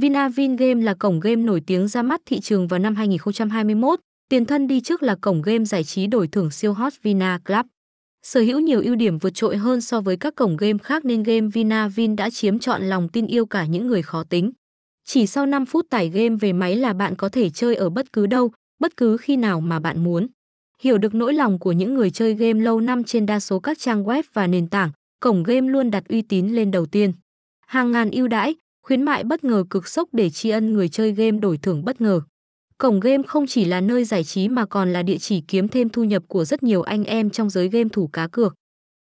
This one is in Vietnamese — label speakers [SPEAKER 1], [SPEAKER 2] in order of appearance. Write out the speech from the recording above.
[SPEAKER 1] Vinavin Game là cổng game nổi tiếng ra mắt thị trường vào năm 2021, tiền thân đi trước là cổng game giải trí đổi thưởng siêu hot Vina Club. Sở hữu nhiều ưu điểm vượt trội hơn so với các cổng game khác nên game Vinavin đã chiếm trọn lòng tin yêu cả những người khó tính. Chỉ sau 5 phút tải game về máy là bạn có thể chơi ở bất cứ đâu, bất cứ khi nào mà bạn muốn. Hiểu được nỗi lòng của những người chơi game lâu năm trên đa số các trang web và nền tảng, cổng game luôn đặt uy tín lên đầu tiên. Hàng ngàn ưu đãi, khuyến mại bất ngờ cực sốc để tri ân người chơi game đổi thưởng bất ngờ. Cổng game không chỉ là nơi giải trí mà còn là địa chỉ kiếm thêm thu nhập của rất nhiều anh em trong giới game thủ cá cược.